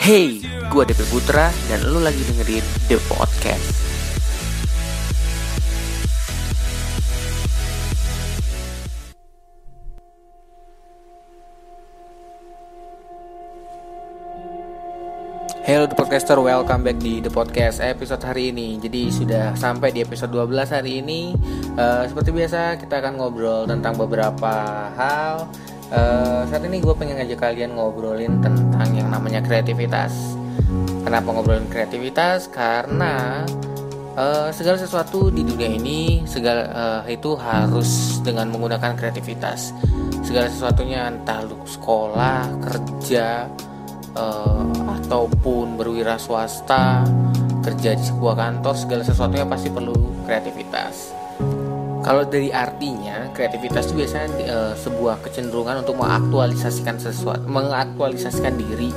Hey, gue Depe Putra dan lu lagi dengerin The Podcast. Hello The Podcaster, welcome back di The Podcast episode hari ini. Jadi sudah sampai di episode 12 hari ini. Uh, Seperti biasa kita akan ngobrol tentang beberapa hal uh, Saat ini gue pengen ngajak kalian ngobrolin tentang yang namanya kreativitas. Kenapa ngobrolin kreativitas? Karena uh, segala sesuatu di dunia ini segala uh, itu harus dengan menggunakan kreativitas. Segala sesuatunya entah lu sekolah, kerja, uh, ataupun berwira swasta kerja di sebuah kantor segala sesuatunya pasti perlu kreativitas kalau dari artinya kreativitas itu biasanya uh, sebuah kecenderungan untuk mengaktualisasikan sesuatu mengaktualisasikan diri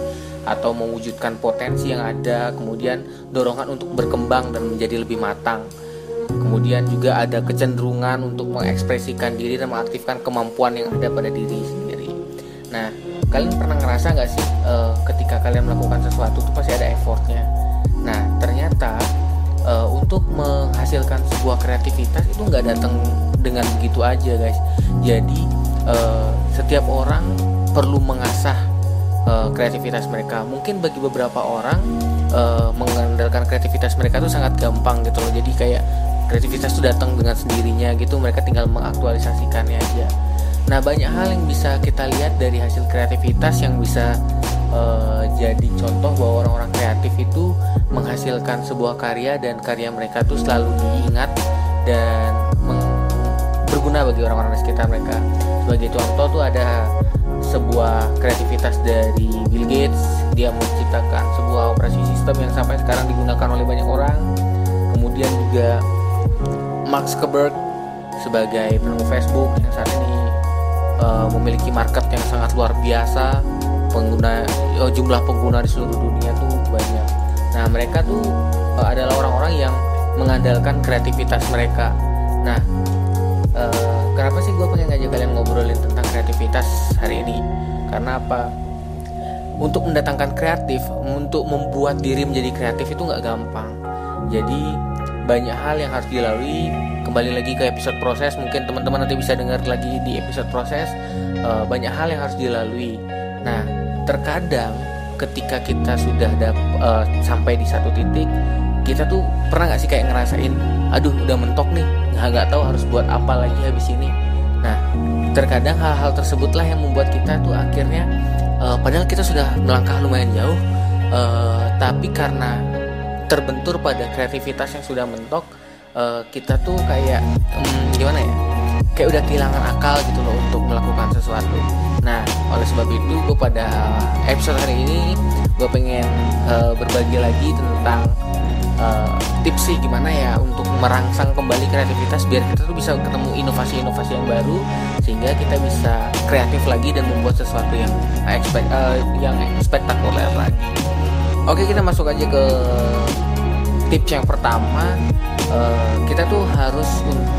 atau mewujudkan potensi yang ada kemudian dorongan untuk berkembang dan menjadi lebih matang. Kemudian juga ada kecenderungan untuk mengekspresikan diri dan mengaktifkan kemampuan yang ada pada diri sendiri. Nah kalian pernah ngerasa nggak sih uh, ketika kalian melakukan sesuatu itu pasti ada effortnya? Nah ternyata untuk menghasilkan sebuah kreativitas itu nggak datang dengan begitu aja guys. Jadi uh, setiap orang perlu mengasah uh, kreativitas mereka. Mungkin bagi beberapa orang uh, mengandalkan kreativitas mereka itu sangat gampang gitu loh. Jadi kayak kreativitas itu datang dengan sendirinya gitu mereka tinggal mengaktualisasikannya aja. Nah banyak hal yang bisa kita lihat dari hasil kreativitas yang bisa uh, jadi contoh bahwa orang-orang kreatif itu menghasilkan sebuah karya dan karya mereka tuh selalu diingat dan berguna bagi orang-orang di sekitar mereka. Sebagai contoh tuh ada sebuah kreativitas dari Bill Gates dia menciptakan sebuah operasi sistem yang sampai sekarang digunakan oleh banyak orang. Kemudian juga Mark Zuckerberg sebagai penemu Facebook yang saat ini uh, memiliki market yang sangat luar biasa pengguna uh, jumlah pengguna di seluruh dunia tuh banyak. Nah mereka tuh uh, adalah orang-orang yang mengandalkan kreativitas mereka. Nah uh, kenapa sih gue pengen ngajak kalian ngobrolin tentang kreativitas hari ini? Karena apa? Untuk mendatangkan kreatif untuk membuat diri menjadi kreatif itu nggak gampang. Jadi banyak hal yang harus dilalui. Kembali lagi ke episode proses mungkin teman-teman nanti bisa dengar lagi di episode proses. Uh, banyak hal yang harus dilalui nah terkadang ketika kita sudah dap, uh, sampai di satu titik kita tuh pernah nggak sih kayak ngerasain aduh udah mentok nih nggak nggak tahu harus buat apa lagi habis ini. Nah terkadang hal-hal tersebutlah yang membuat kita tuh akhirnya uh, padahal kita sudah melangkah lumayan jauh uh, tapi karena terbentur pada kreativitas yang sudah mentok uh, kita tuh kayak um, gimana ya kayak udah kehilangan akal gitu loh untuk melakukan sesuatu. Nah oleh sebab itu gue pada episode hari ini gue pengen uh, berbagi lagi tentang uh, tips sih gimana ya untuk merangsang kembali kreativitas biar kita tuh bisa ketemu inovasi-inovasi yang baru sehingga kita bisa kreatif lagi dan membuat sesuatu yang expect, uh, yang spektakuler lagi. Oke kita masuk aja ke tips yang pertama. Uh, kita tuh harus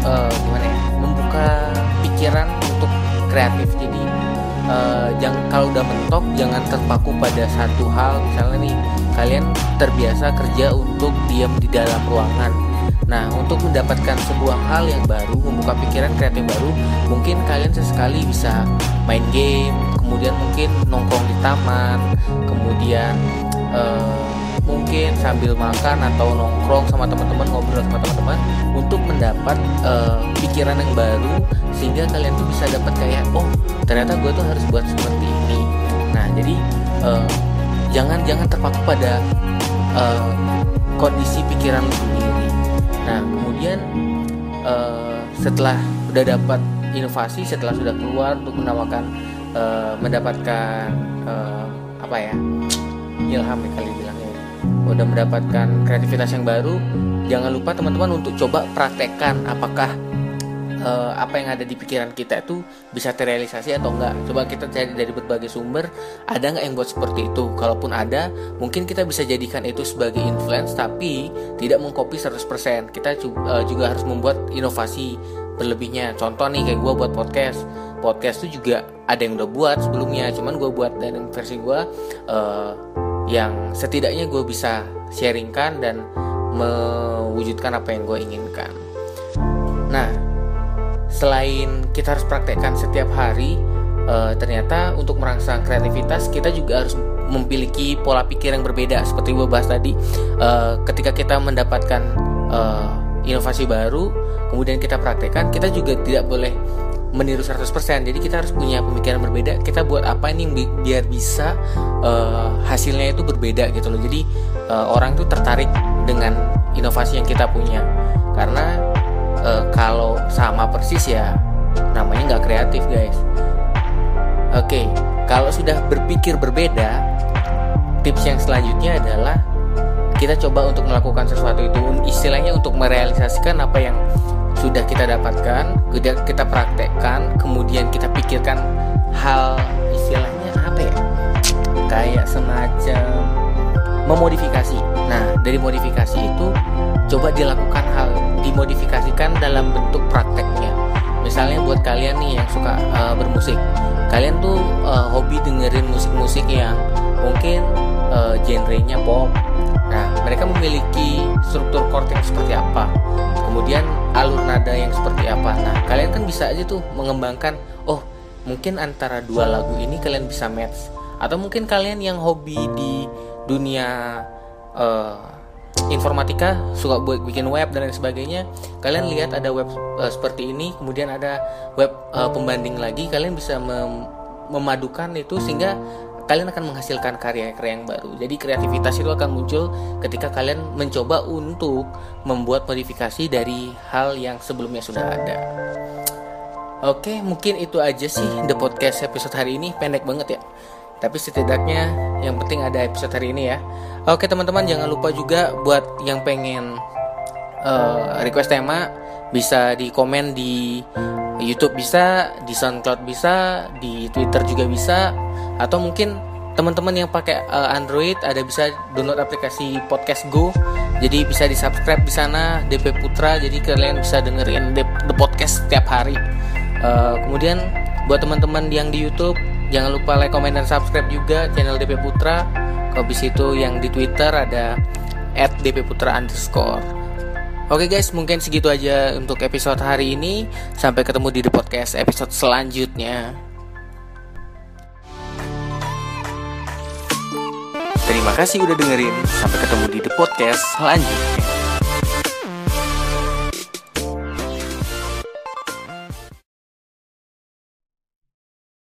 uh, gimana ya membuka pikiran untuk kreatif. Jadi uh, kalau udah mentok jangan terpaku pada satu hal. Misalnya nih kalian terbiasa kerja untuk diam di dalam ruangan. Nah, untuk mendapatkan sebuah hal yang baru, membuka pikiran kreatif baru, mungkin kalian sesekali bisa main game, kemudian mungkin nongkrong di taman, kemudian uh, mungkin sambil makan atau nongkrong sama teman-teman ngobrol sama teman-teman untuk mendapat uh, pikiran yang baru sehingga kalian tuh bisa dapat kayak oh ternyata gue tuh harus buat seperti ini. Nah jadi uh, jangan jangan terpaku pada uh, kondisi pikiran sendiri. Nah kemudian uh, setelah udah dapat inovasi setelah sudah keluar untuk menamakan uh, mendapatkan uh, apa ya ilham ya kali bilang udah mendapatkan kreativitas yang baru jangan lupa teman-teman untuk coba praktekkan apakah uh, apa yang ada di pikiran kita itu bisa terrealisasi atau enggak. Coba kita cari dari berbagai sumber ada nggak yang buat seperti itu? Kalaupun ada mungkin kita bisa jadikan itu sebagai influence tapi tidak mengcopy 100% kita uh, juga harus membuat inovasi berlebihnya. Contoh nih kayak gue buat podcast. Podcast itu juga ada yang udah buat sebelumnya cuman gue buat dan versi gue uh, yang setidaknya gue bisa sharingkan dan mewujudkan apa yang gue inginkan. Nah selain kita harus praktekkan setiap hari uh, ternyata untuk merangsang kreativitas kita juga harus memiliki pola pikir yang berbeda. Seperti gue bahas tadi uh, ketika kita mendapatkan uh, inovasi baru kemudian kita praktekkan kita juga tidak boleh meniru 100% jadi kita harus punya pemikiran berbeda. Kita buat apa ini bi biar bisa uh, hasilnya itu berbeda gitu loh. Jadi uh, orang tuh tertarik dengan inovasi yang kita punya. Karena uh, kalau sama persis ya namanya nggak kreatif guys. Oke okay, kalau sudah berpikir berbeda tips yang selanjutnya adalah kita coba untuk melakukan sesuatu itu istilahnya untuk merealisasikan apa yang sudah kita dapatkan, kemudian kita praktekkan, kemudian kita pikirkan hal istilahnya apa ya? Kayak semacam memodifikasi. Nah, dari modifikasi itu coba dilakukan hal dimodifikasikan dalam bentuk prakteknya. Misalnya buat kalian nih yang suka uh, bermusik, kalian tuh uh, hobi dengerin musik-musik yang mungkin uh, genrenya pop. Nah, mereka memiliki struktur yang seperti apa? kemudian alur nada yang seperti apa. Nah kalian kan bisa aja tuh mengembangkan oh mungkin antara dua lagu ini kalian bisa match. Atau mungkin kalian yang hobi di dunia uh, informatika suka buat bikin web dan lain sebagainya kalian lihat ada web uh, seperti ini kemudian ada web uh, pembanding lagi kalian bisa mem memadukan itu sehingga kalian akan menghasilkan karya-karya yang baru. Jadi kreativitas itu akan muncul ketika kalian mencoba untuk membuat modifikasi dari hal yang sebelumnya sudah ada. Oke, mungkin itu aja sih the podcast episode hari ini pendek banget ya. Tapi setidaknya yang penting ada episode hari ini ya. Oke teman-teman jangan lupa juga buat yang pengen uh, request tema bisa di komen di YouTube bisa, di SoundCloud bisa, di Twitter juga bisa atau mungkin teman-teman yang pakai uh, Android ada bisa download aplikasi Podcast Go. Jadi bisa di subscribe di sana DP Putra. Jadi kalian bisa dengerin the, the podcast setiap hari. Uh, kemudian buat teman-teman yang di YouTube jangan lupa like comment dan subscribe juga channel DP Putra. Habis itu yang di Twitter ada at DP Putra underscore. Oke guys, mungkin segitu aja untuk episode hari ini. Sampai ketemu di The Podcast episode selanjutnya. Terima kasih udah dengerin. Sampai ketemu di The Podcast selanjutnya.